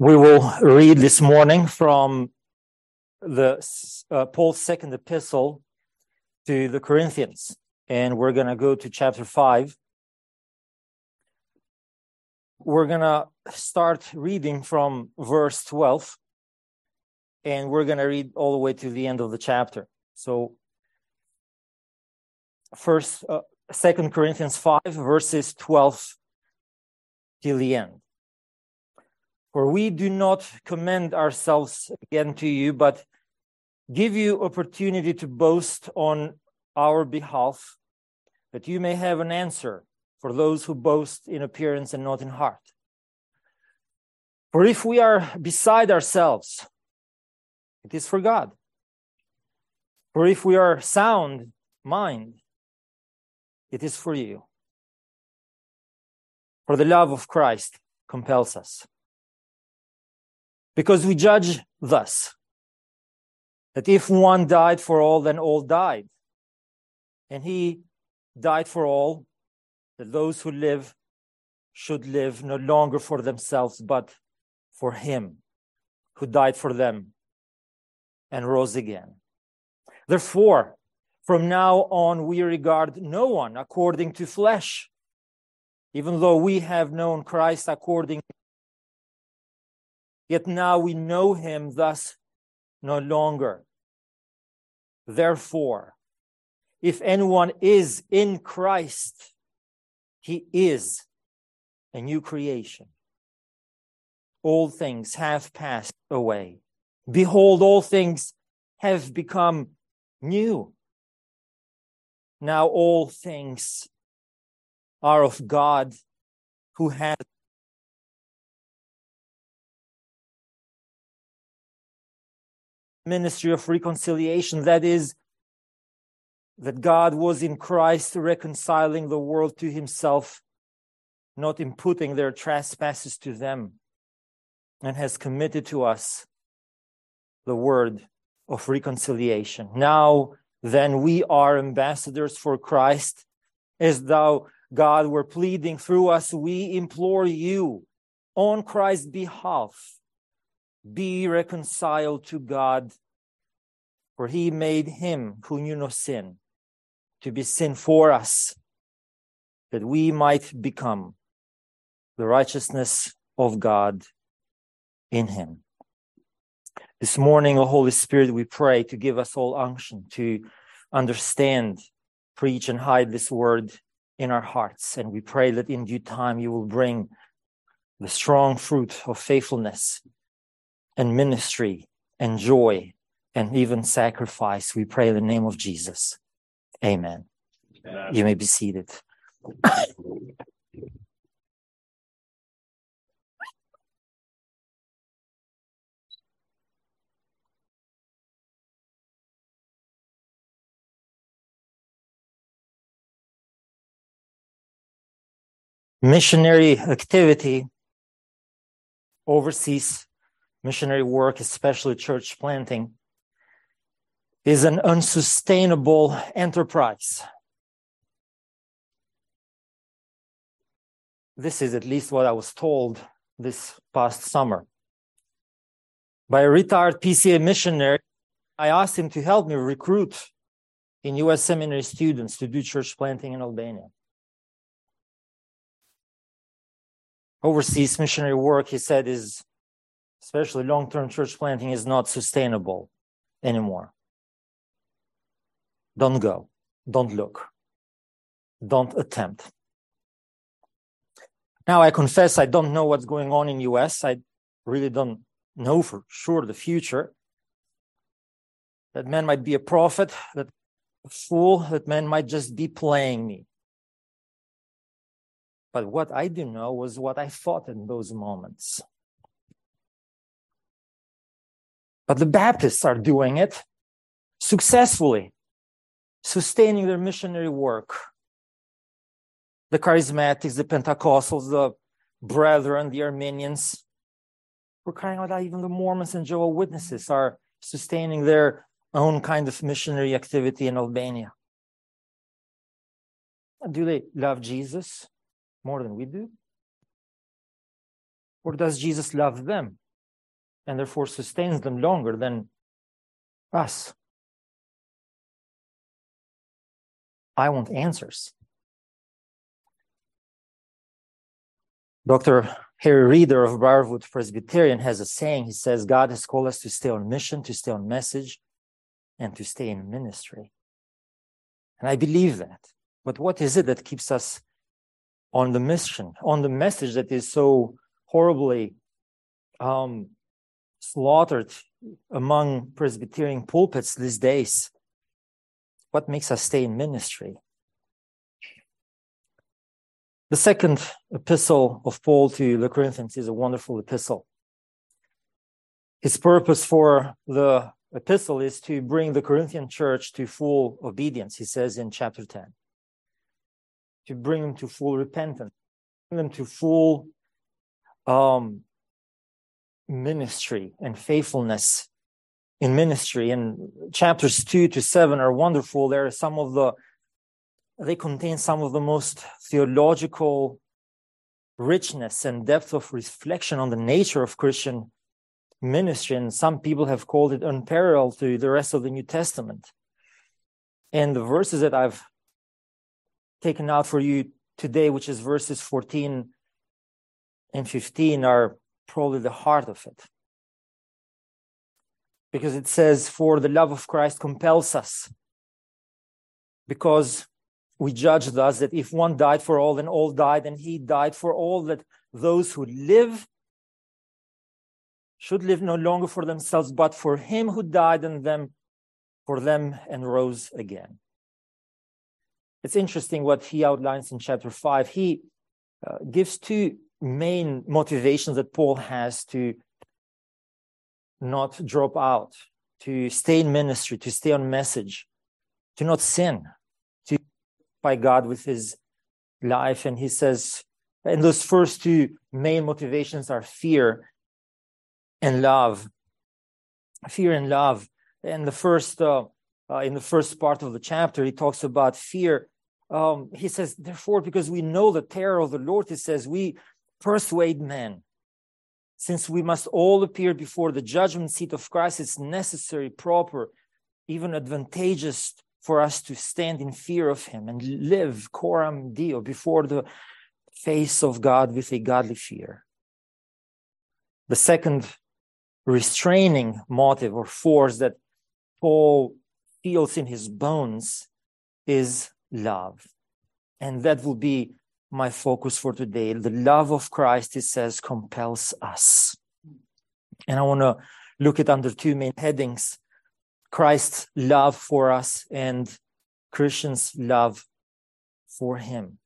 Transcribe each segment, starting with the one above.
We will read this morning from the uh, Paul's second epistle to the Corinthians, and we're going to go to chapter 5. We're going to start reading from verse 12, and we're going to read all the way to the end of the chapter. So, first, uh, Second Corinthians 5, verses 12 till the end. For we do not commend ourselves again to you, but give you opportunity to boast on our behalf, that you may have an answer for those who boast in appearance and not in heart. For if we are beside ourselves, it is for God. For if we are sound mind, it is for you. For the love of Christ compels us because we judge thus that if one died for all, then all died. And he died for all, that those who live should live no longer for themselves, but for him who died for them and rose again. Therefore, from now on, we regard no one according to flesh, even though we have known Christ according Yet now we know him thus no longer. Therefore, if anyone is in Christ, he is a new creation. All things have passed away. Behold, all things have become new. Now all things are of God who has ministry of reconciliation. That is, that God was in Christ reconciling the world to himself, not imputing their trespasses to them, and has committed to us the word of reconciliation. Now, then, we are ambassadors for Christ, as though God were pleading through us. We implore you on Christ's behalf be reconciled to God, for he made him who knew no sin to be sin for us, that we might become the righteousness of God in him. This morning, O Holy Spirit, we pray to give us all unction to understand, preach, and hide this word in our hearts. And we pray that in due time you will bring the strong fruit of faithfulness and ministry and joy and even sacrifice. We pray in the name of Jesus. Amen. Amen. You may be seated. missionary activity overseas missionary work, especially church planting, is an unsustainable enterprise. This is at least what I was told this past summer by a retired PCA missionary. I asked him to help me recruit in US seminary students to do church planting in Albania. Overseas missionary work, he said, is especially long term church planting, is not sustainable anymore. Don't go. Don't look. Don't attempt. Now, I confess I don't know what's going on in US. I really don't know for sure the future. That man might be a prophet, that fool, that man might just be playing me. But what I do know was what I thought in those moments. But the Baptists are doing it successfully, sustaining their missionary work. The charismatics, the Pentecostals, the brethren, the Arminians, we're crying out even the Mormons and Jehovah Witnesses are sustaining their own kind of missionary activity in Albania. Do they love Jesus more than we do? Or does Jesus love them and therefore sustains them longer than us. I want answers. Dr. Harry Reeder of Briarwood Presbyterian has a saying. He says, God has called us to stay on mission, to stay on message, and to stay in ministry. And I believe that. But what is it that keeps us on the mission, on the message that is so horribly um, slaughtered among Presbyterian pulpits these days? What makes us stay in ministry? The second epistle of Paul to the Corinthians is a wonderful epistle. His purpose for the epistle is to bring the Corinthian church to full obedience, he says in chapter 10. To bring them to full repentance, bring them to full um, ministry and faithfulness in ministry. And chapters two to seven are wonderful. There are some of the, they contain some of the most theological richness and depth of reflection on the nature of Christian ministry. And some people have called it unparalleled to the rest of the New Testament. And the verses that I've taken out for you today, which is verses 14 and 15, are probably the heart of it. Because it says, For the love of Christ compels us. Because we judge thus that if one died for all, then all died, and he died for all, that those who live should live no longer for themselves, but for him who died and them for them and rose again. It's interesting what he outlines in chapter five. He uh, gives two main motivations that Paul has to not drop out, to stay in ministry, to stay on message, to not sin, to by God with his life. And he says, and those first two main motivations are fear and love. Fear and love. And the first, uh, uh, in the first part of the chapter, he talks about fear. Um, he says, therefore, because we know the terror of the Lord, he says, we persuade men. Since we must all appear before the judgment seat of Christ, it's necessary, proper, even advantageous for us to stand in fear of him and live coram deo before the face of God with a godly fear. The second restraining motive or force that Paul feels in his bones is love. And that will be my focus for today. The love of Christ, it says, compels us. And I want to look at under two main headings Christ's love for us and Christians' love for him.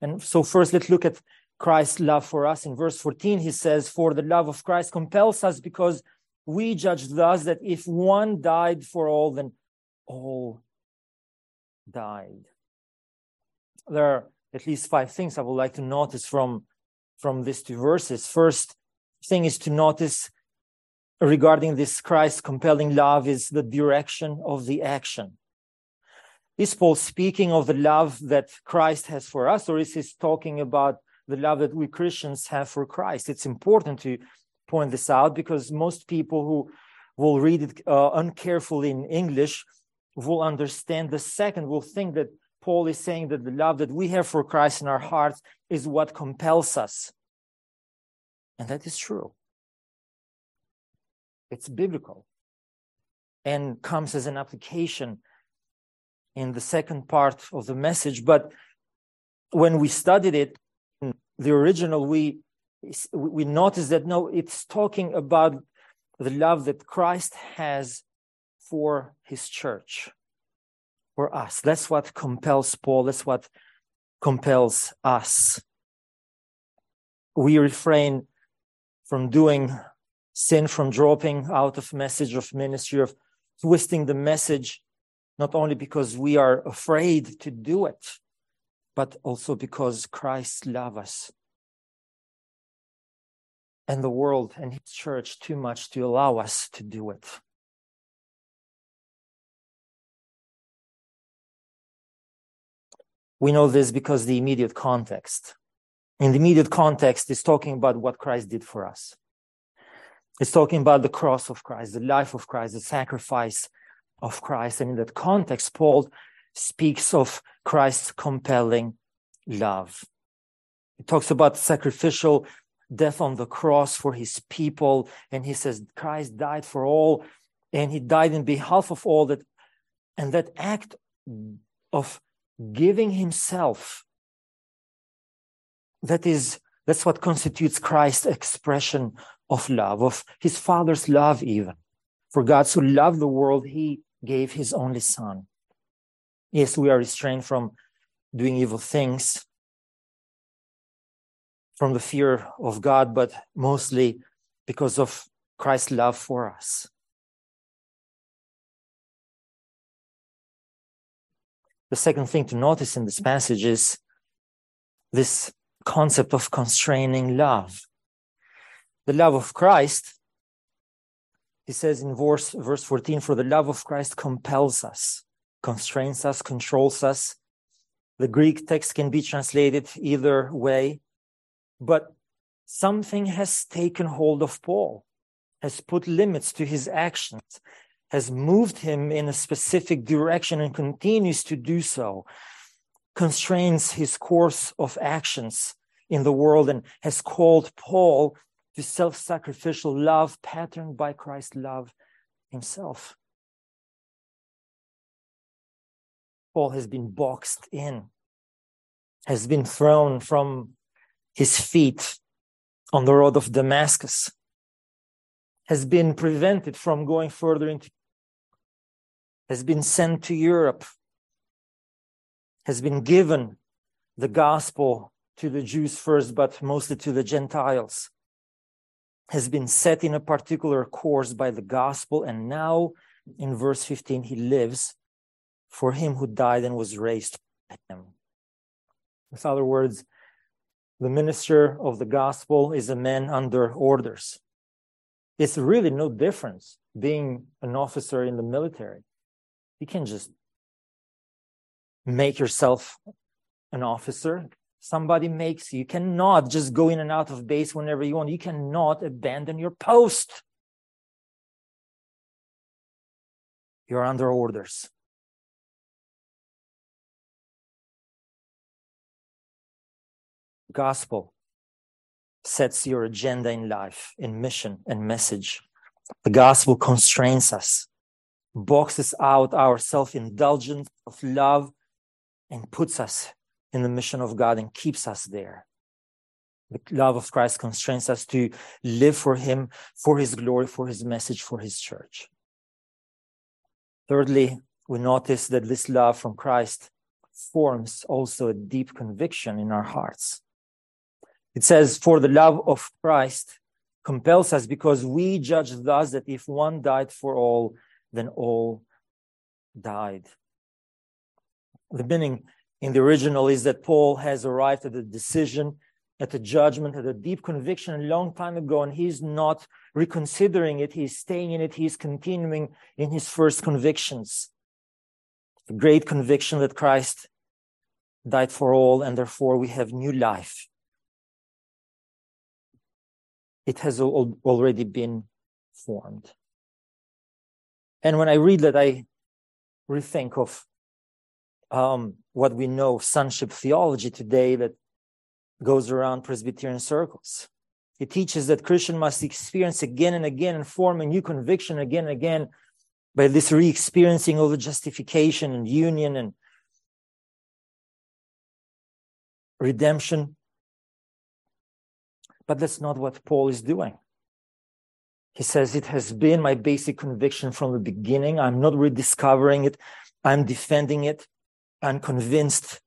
And so, first, let's look at Christ's love for us. In verse 14, he says, For the love of Christ compels us because we judge thus that if one died for all, then all died. There are at least five things I would like to notice from, from these two verses. First thing is to notice regarding this Christ compelling love is the direction of the action. Is Paul speaking of the love that Christ has for us, or is he talking about the love that we Christians have for Christ. It's important to point this out because most people who will read it uh, uncarefully in English will understand the second, will think that Paul is saying that the love that we have for Christ in our hearts is what compels us. And that is true. It's biblical and comes as an application in the second part of the message. But when we studied it, the original, we we notice that no, it's talking about the love that Christ has for his church, for us. That's what compels Paul. That's what compels us. We refrain from doing sin, from dropping out of message of ministry, of twisting the message, not only because we are afraid to do it, but also because Christ loves us and the world and his church too much to allow us to do it. We know this because the immediate context. In the immediate context is talking about what Christ did for us. It's talking about the cross of Christ, the life of Christ, the sacrifice of Christ. And in that context, Paul speaks of Christ's compelling love. He talks about sacrificial death on the cross for his people. And he says, Christ died for all, and he died in behalf of all that. And that act of giving himself, that is, that's what constitutes Christ's expression of love, of his father's love, even. For God so loved the world, he gave his only son. Yes, we are restrained from doing evil things, from the fear of God, but mostly because of Christ's love for us. The second thing to notice in this passage is this concept of constraining love. The love of Christ, he says in verse, verse 14, for the love of Christ compels us, constrains us, controls us. The Greek text can be translated either way. But something has taken hold of Paul, has put limits to his actions, has moved him in a specific direction and continues to do so, constrains his course of actions in the world, and has called Paul to self sacrificial love patterned by Christ's love himself. Paul has been boxed in, has been thrown from his feet on the road of Damascus, has been prevented from going further into, has been sent to Europe, has been given the gospel to the Jews first, but mostly to the Gentiles, has been set in a particular course by the gospel, and now in verse 15, he lives for him who died and was raised him. With other words, the minister of the gospel is a man under orders. It's really no difference being an officer in the military. You can just make yourself an officer. Somebody makes you. You cannot just go in and out of base whenever you want. You cannot abandon your post. You're under orders. gospel sets your agenda in life, in mission and message. The gospel constrains us, boxes out our self indulgence of love, and puts us in the mission of God and keeps us there. The love of Christ constrains us to live for Him, for His glory, for His message, for His church. Thirdly, we notice that this love from Christ forms also a deep conviction in our hearts. It says, For the love of Christ compels us because we judge thus that if one died for all, then all died. The meaning in the original is that Paul has arrived at a decision, at a judgment, at a deep conviction a long time ago, and he's not reconsidering it. He's staying in it. He's continuing in his first convictions. The great conviction that Christ died for all, and therefore we have new life it has al- already been formed. And when I read that, I rethink of um, what we know sonship theology today that goes around Presbyterian circles. It teaches that Christian must experience again and again and form a new conviction again and again by this re-experiencing of the justification and union and redemption but that's not what Paul is doing. He says, It has been my basic conviction from the beginning. I'm not rediscovering it. I'm defending it. I'm convinced,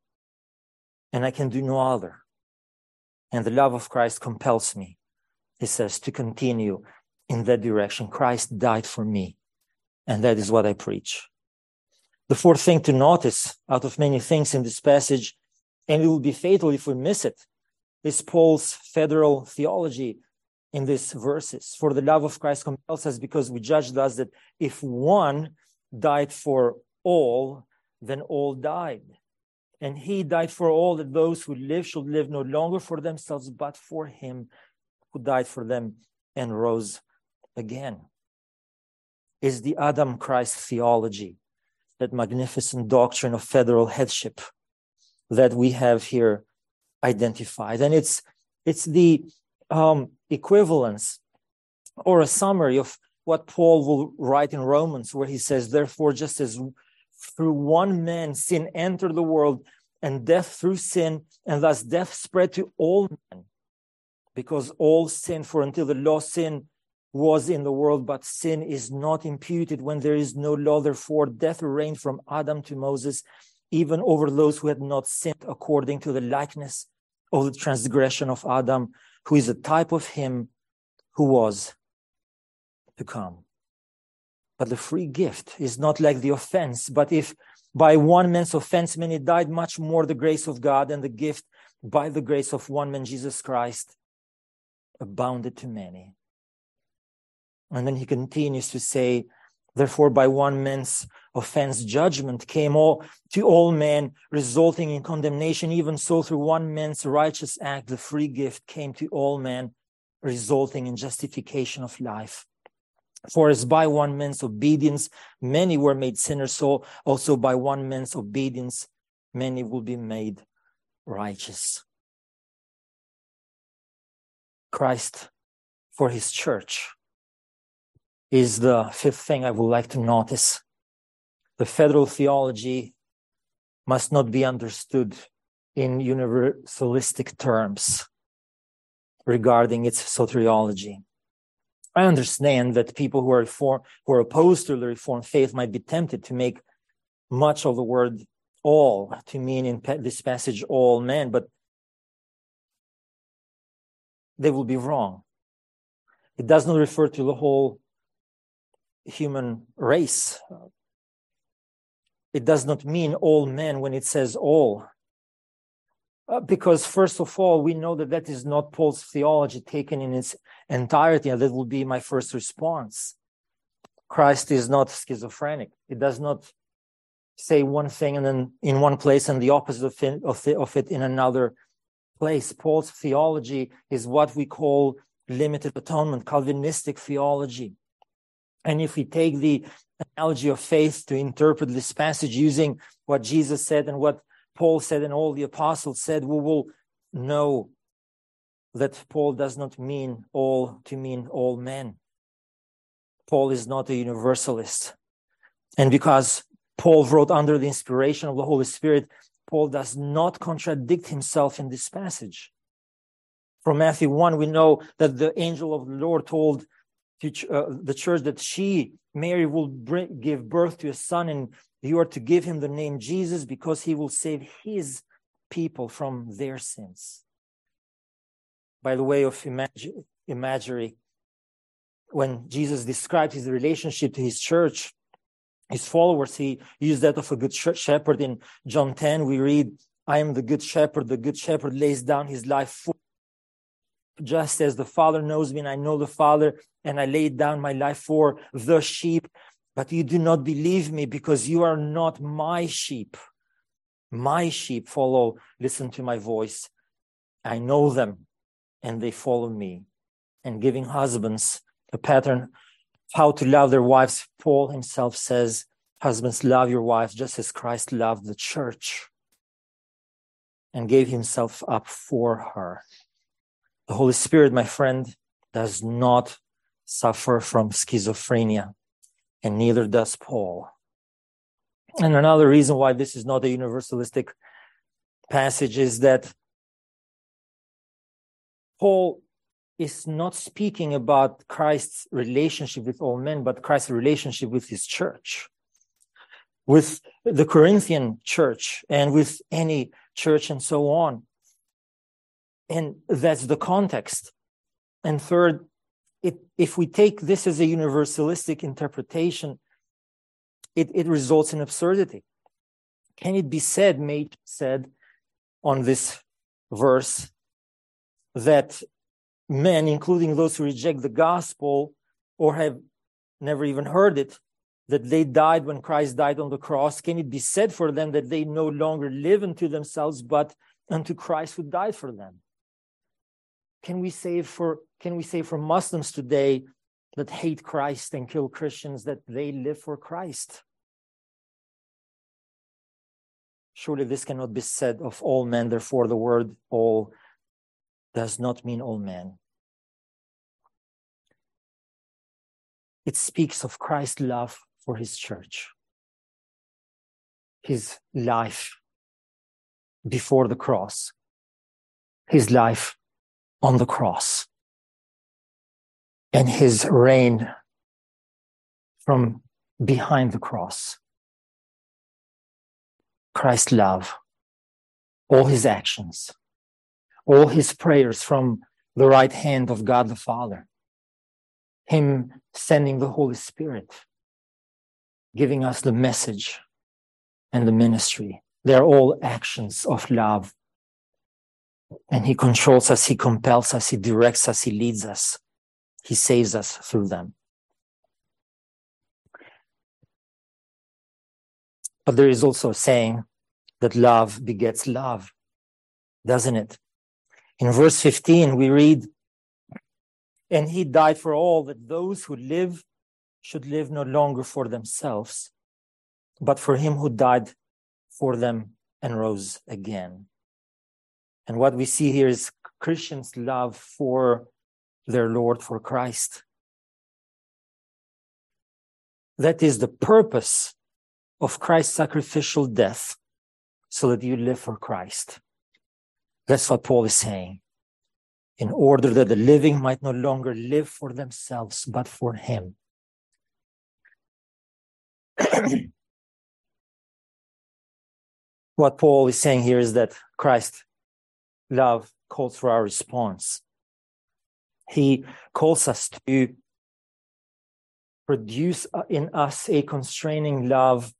and I can do no other. And the love of Christ compels me, he says, to continue in that direction. Christ died for me, and that is what I preach. The fourth thing to notice out of many things in this passage, and it will be fatal if we miss it, is Paul's federal theology in these verses. For the love of Christ compels us because we judge thus that if one died for all, then all died. And he died for all that those who live should live no longer for themselves, but for him who died for them and rose again is the Adam Christ theology, that magnificent doctrine of federal headship that we have here identified. And it's, it's the um, equivalence or a summary of what Paul will write in Romans, where he says, Therefore, just as through one man sin entered the world, and death through sin, and thus death spread to all men, because all sin, for until the law sin was in the world, but sin is not imputed when there is no law. Therefore, death reigned from Adam to Moses, even over those who had not sinned according to the likeness of the transgression of Adam, who is a type of him who was to come. But the free gift is not like the offense. But if by one man's offense many died, much more the grace of God and the gift by the grace of one man, Jesus Christ, abounded to many. And then he continues to say, Therefore, by one man's offense, judgment came all to all men, resulting in condemnation. Even so, through one man's righteous act, the free gift came to all men, resulting in justification of life. For as by one man's obedience many were made sinners, so also by one man's obedience many will be made righteous. Christ for his church is the fifth thing I would like to notice. The federal theology must not be understood in universalistic terms regarding its soteriology. I understand that people who are reform, who are opposed to the Reformed faith might be tempted to make much of the word all to mean in this passage all men, but they will be wrong. It does not refer to the whole human race. It does not mean all men when it says all. Uh, because first of all, we know that that is not Paul's theology taken in its entirety, and that would be my first response. Christ is not schizophrenic. It does not say one thing and then in one place and the opposite of it, of of it in another place. Paul's theology is what we call limited atonement, Calvinistic theology. And if we take the analogy of faith to interpret this passage using what Jesus said and what Paul said and all the apostles said, we will know that Paul does not mean all to mean all men. Paul is not a universalist. And because Paul wrote under the inspiration of the Holy Spirit, Paul does not contradict himself in this passage. From Matthew 1, we know that the angel of the Lord told uh, the church that she, Mary, will bring, give birth to a son, and you are to give him the name Jesus because he will save his people from their sins. By the way of imag- imagery, when Jesus described his relationship to his church, his followers, he used that of a good shepherd. In John 10, we read, I am the good shepherd. The good shepherd lays down his life for just as the Father knows me and I know the Father, and I laid down my life for the sheep. But you do not believe me because you are not my sheep. My sheep follow, listen to my voice. I know them and they follow me. And giving husbands a pattern how to love their wives, Paul himself says, Husbands, love your wives just as Christ loved the church and gave himself up for her. The Holy Spirit, my friend, does not suffer from schizophrenia, and neither does Paul. And another reason why this is not a universalistic passage is that Paul is not speaking about Christ's relationship with all men, but Christ's relationship with his church, with the Corinthian church, and with any church, and so on. And that's the context. And third, it, if we take this as a universalistic interpretation, it, it results in absurdity. Can it be said, made said on this verse, that men, including those who reject the gospel or have never even heard it, that they died when Christ died on the cross, can it be said for them that they no longer live unto themselves, but unto Christ who died for them? Can we say for can we say for Muslims today that hate Christ and kill Christians that they live for Christ. Surely this cannot be said of all men, therefore, the word all does not mean all men. It speaks of Christ's love for his church, his life before the cross, his life on the cross, and his reign from behind the cross. Christ's love, all his actions, all his prayers from the right hand of God the Father, him sending the Holy Spirit, giving us the message and the ministry. They're all actions of love. And he controls us, he compels us, he directs us, he leads us, he saves us through them. But there is also a saying that love begets love, doesn't it? In verse 15, we read, And he died for all, that those who live should live no longer for themselves, but for him who died for them and rose again. And what we see here is Christians' love for their Lord, for Christ. That is the purpose of Christ's sacrificial death so that you live for Christ. That's what Paul is saying. In order that the living might no longer live for themselves, but for Him. what Paul is saying here is that Christ love calls for our response. He calls us to produce in us a constraining love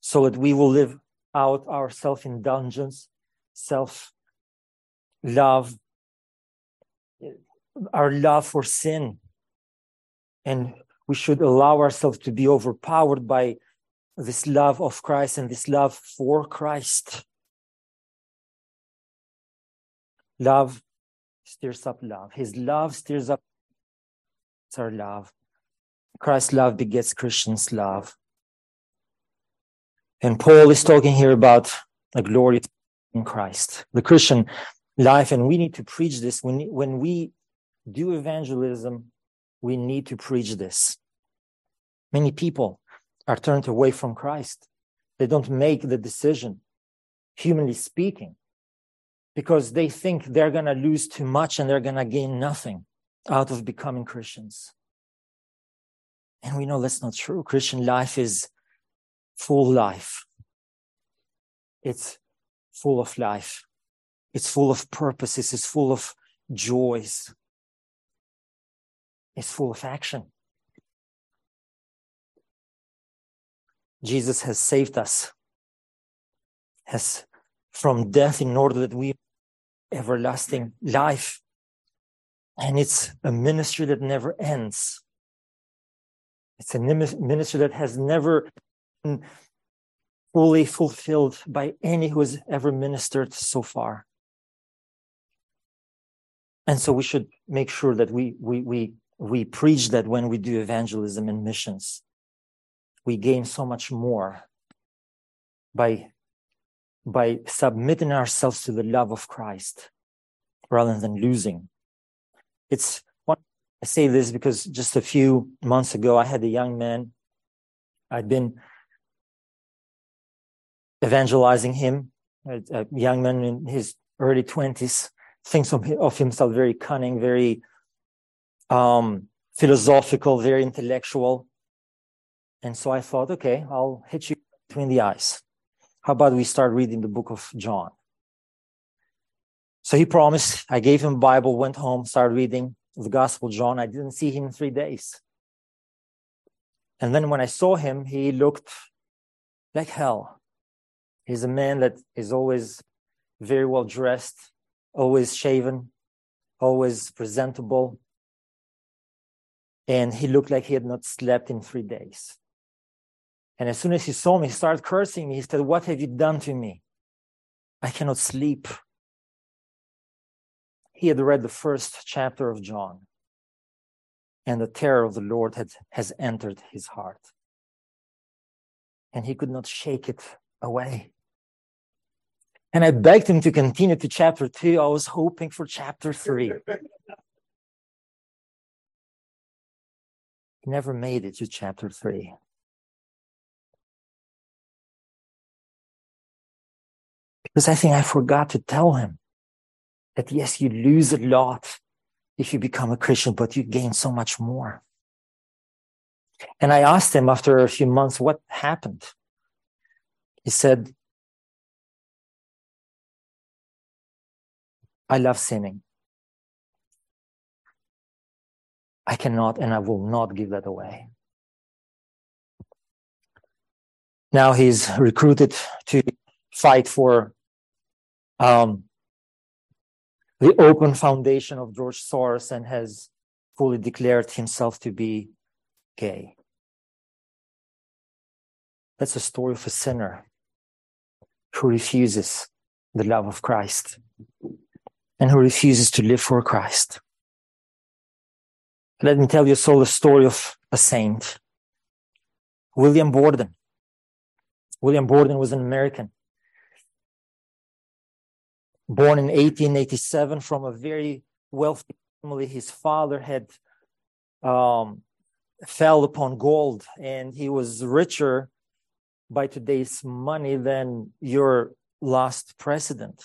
so that we will live out our self indulgence, self love, our love for sin. And we should allow ourselves to be overpowered by this love of Christ and this love for Christ. Love stirs up love. His love stirs up our love. Christ's love begets Christians' love. And Paul is talking here about the glory in Christ, the Christian life. And we need to preach this. When, when we do evangelism, we need to preach this. Many people are turned away from Christ. They don't make the decision, humanly speaking, because they think they're going to lose too much and they're going to gain nothing out of becoming Christians. And we know that's not true. Christian life is full life. It's full of life. It's full of purposes. It's full of joys. It's full of action. Jesus has saved us has from death in order that we everlasting life. And it's a ministry that never ends. It's a ministry that has never been fully fulfilled by any who has ever ministered so far. And so we should make sure that we, we, we, we preach that when we do evangelism and missions. We gain so much more by, by submitting ourselves to the love of Christ rather than losing. It's I say this because just a few months ago, I had a young man. I'd been evangelizing him, a, a young man in his early 20s, thinks of, of himself very cunning, very um, philosophical, very intellectual. And so I thought, okay, I'll hit you between the eyes. How about we start reading the book of John? So he promised. I gave him a Bible, went home, started reading the Gospel John. I didn't see him in three days. And then when I saw him, he looked like hell. He's a man that is always very well dressed, always shaven, always presentable. And he looked like he had not slept in three days. And as soon as he saw me, he started cursing me. He said, What have you done to me? I cannot sleep. He had read the first chapter of John. and the terror of the Lord had, has entered his heart. And he could not shake it away. And I begged him to continue to chapter two. I was hoping for chapter three. he never made it to chapter three. Because I think I forgot to tell him that yes, you lose a lot if you become a Christian, but you gain so much more. And I asked him after a few months what happened. He said, I love sinning. I cannot and I will not give that away. Now he's recruited to fight for um, the open foundation of George Soros and has fully declared himself to be gay. That's a story of a sinner who refuses the love of Christ and who refuses to live for Christ. Let me tell you so the story of a saint, William Borden. William Borden was an American, born in 1887 from a very wealthy family. His father had um, fell upon gold, and he was richer by today's money than your last president.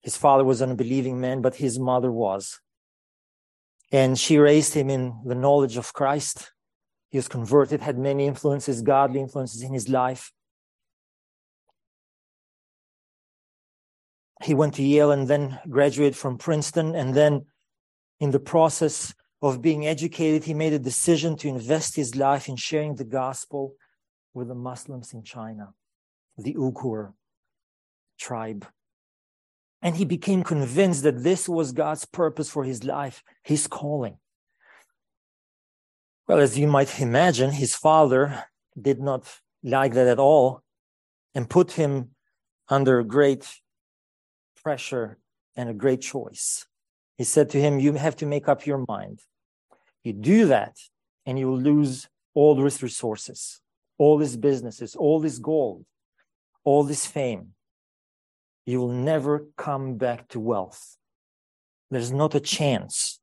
His father was an unbelieving man, but his mother was. And she raised him in the knowledge of Christ. He was converted, had many influences, godly influences in his life. He went to Yale and then graduated from Princeton. And then, in the process of being educated, he made a decision to invest his life in sharing the gospel with the Muslims in China, the Uyghur tribe. And he became convinced that this was God's purpose for his life, his calling. Well, as you might imagine, his father did not like that at all and put him under great pressure and a great choice. He said to him, You have to make up your mind. You do that, and you will lose all these resources, all these businesses, all this gold, all this fame you will never come back to wealth. There's not a chance.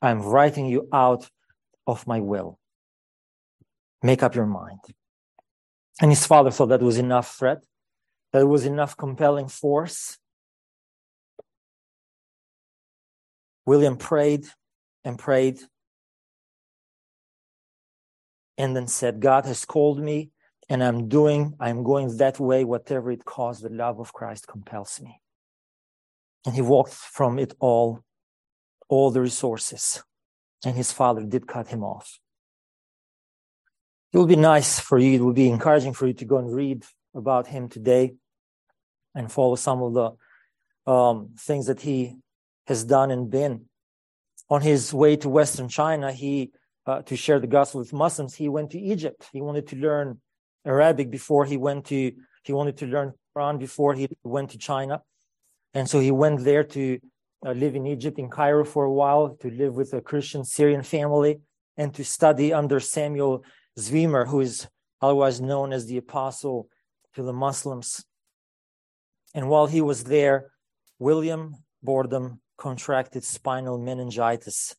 I'm writing you out of my will. Make up your mind. And his father thought that was enough threat, that was enough compelling force. William prayed and prayed and then said, God has called me and I'm doing, I'm going that way, whatever it costs, the love of Christ compels me. And he walked from it all, all the resources. And his father did cut him off. It will be nice for you, it will be encouraging for you to go and read about him today and follow some of the um, things that he has done and been. On his way to Western China, he uh, to share the gospel with Muslims, he went to Egypt. He wanted to learn Arabic before he went to, he wanted to learn Quran before he went to China. And so he went there to uh, live in Egypt, in Cairo for a while, to live with a Christian Syrian family, and to study under Samuel Zwemer, who is otherwise known as the apostle to the Muslims. And while he was there, William Borden contracted spinal meningitis.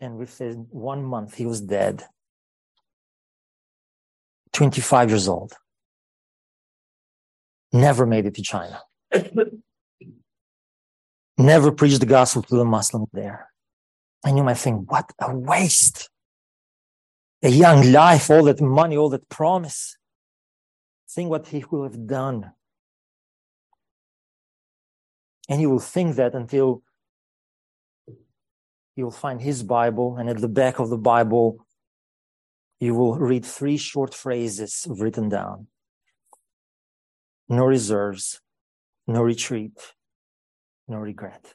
And within one month, he was dead. 25 years old. Never made it to China. Never preached the gospel to the Muslim there. And you might think, what a waste. A young life, all that money, all that promise. Think what he will have done. And you will think that until you will find his Bible, and at the back of the Bible, you will read three short phrases written down no reserves, no retreat, no regret.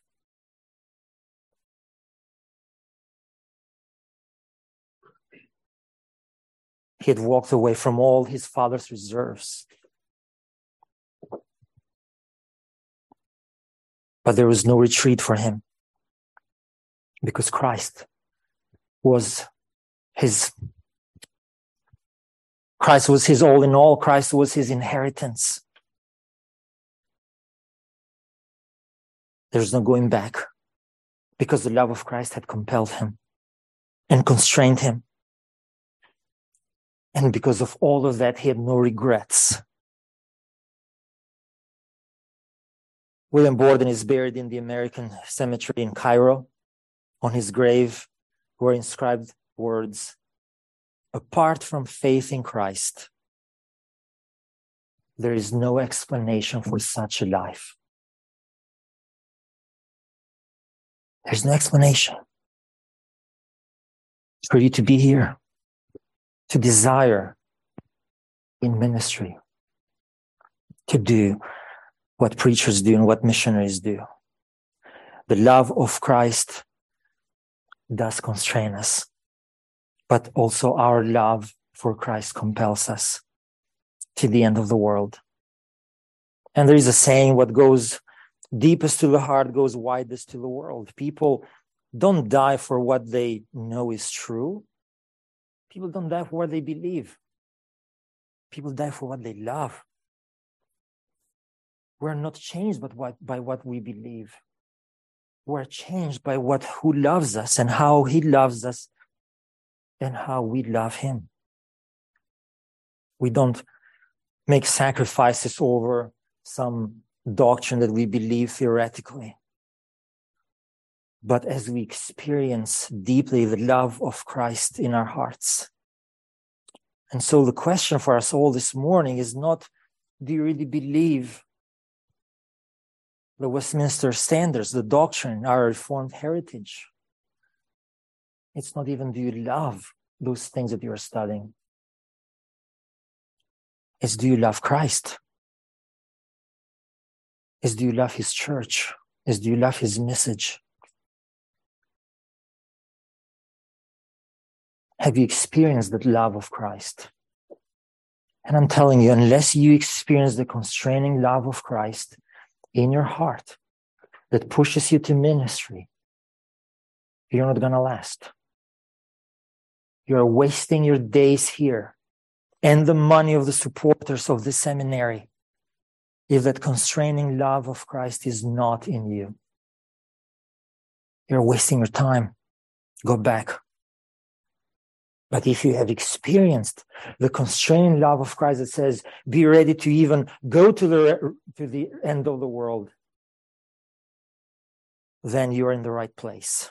He had walked away from all his father's reserves. But there was no retreat for him because Christ was his Christ was his all in all. Christ was his inheritance. There's no going back because the love of Christ had compelled him and constrained him. And because of all of that, he had no regrets. William Borden is buried in the American cemetery in Cairo. On his grave were inscribed words Apart from faith in Christ, there is no explanation for such a life. There's no explanation for you to be here, to desire in ministry, to do what preachers do and what missionaries do. The love of Christ does constrain us, but also our love for Christ compels us to the end of the world. And there is a saying, what goes deepest to the heart goes widest to the world. People don't die for what they know is true. People don't die for what they believe. People die for what they love. We're not changed by what, by what we believe. We're changed by what who loves us and how he loves us and how we love him. We don't make sacrifices over some doctrine that we believe theoretically. But as we experience deeply the love of Christ in our hearts. And so the question for us all this morning is not do you really believe the Westminster standards, the doctrine, our Reformed heritage? It's not even do you love those things that you are studying? It's do you love Christ? is do you love his church? Is do you love his message? Have you experienced that love of Christ? And I'm telling you, unless you experience the constraining love of Christ in your heart that pushes you to ministry, you're not going to last. You're wasting your days here and the money of the supporters of the seminary if that constraining love of Christ is not in you. You're wasting your time. Go back. But if you have experienced the constraining love of Christ that says, be ready to even go to the, to the end of the world, then you're in the right place.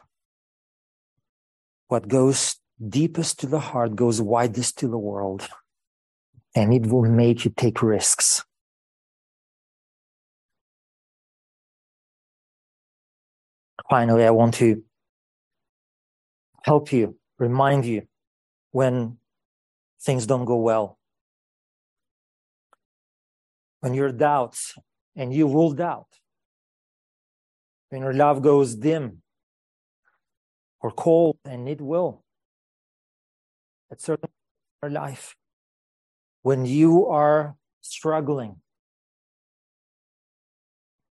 What goes deepest to the heart goes widest to the world, and it will make you take risks. finally, I want to help you, remind you when things don't go well. When your doubts, and you will doubt, when your love goes dim or cold, and it will. At certain in your life, when you are struggling.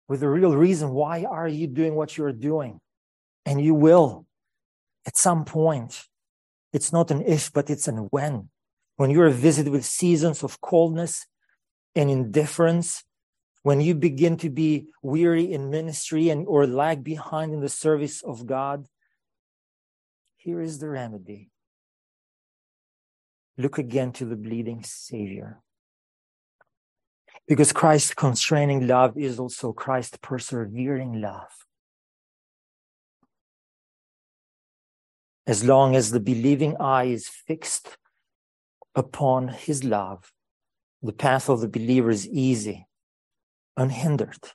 With the real reason why are you doing what you're doing? And you will at some point it's not an if but it's an when. When you're visited with seasons of coldness and indifference when you begin to be weary in ministry and or lag behind in the service of god here is the remedy. Look again to the bleeding savior. Because Christ's constraining love is also Christ's persevering love. As long as the believing eye is fixed upon his love, the path of the believer is easy, unhindered.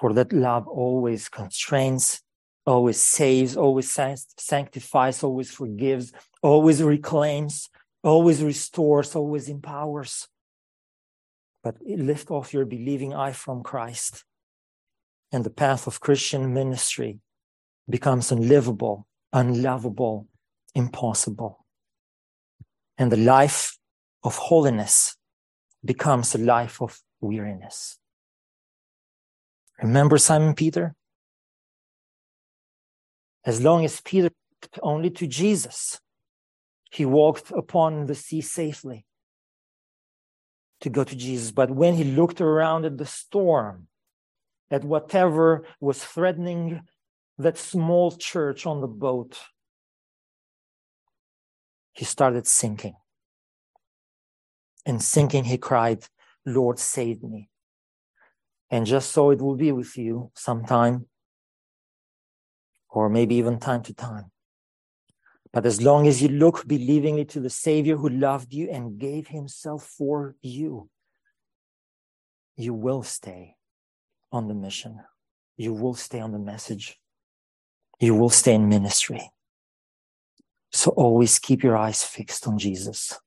For that love always constrains, always saves, always sanctifies, always forgives, always reclaims, always restores, always empowers but lift off your believing eye from Christ. And the path of Christian ministry becomes unlivable, unlovable, impossible. And the life of holiness becomes a life of weariness. Remember Simon Peter? As long as Peter looked only to Jesus, he walked upon the sea safely to go to Jesus. But when he looked around at the storm, at whatever was threatening that small church on the boat, he started sinking. And sinking, he cried, Lord, save me. And just so it will be with you sometime, or maybe even time to time. But as long as you look believingly to the Savior who loved you and gave himself for you, you will stay on the mission. You will stay on the message. You will stay in ministry. So always keep your eyes fixed on Jesus.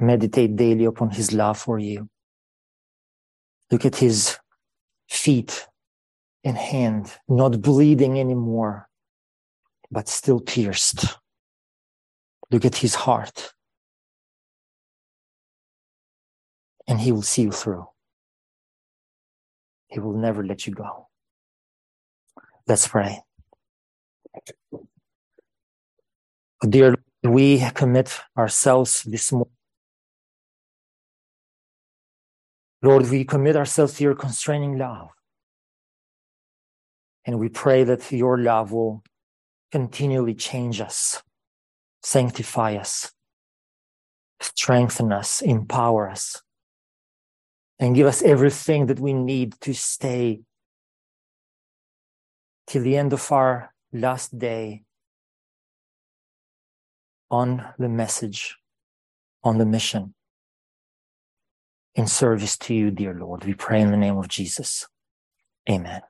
Meditate daily upon his love for you. Look at his feet and hand, not bleeding anymore, but still pierced. Look at his heart. And he will see you through. He will never let you go. Let's pray. Dear, we commit ourselves this morning. Lord, we commit ourselves to your constraining love. And we pray that your love will continually change us sanctify us, strengthen us, empower us, and give us everything that we need to stay till the end of our last day on the message, on the mission, in service to you, dear Lord. We pray in the name of Jesus. Amen.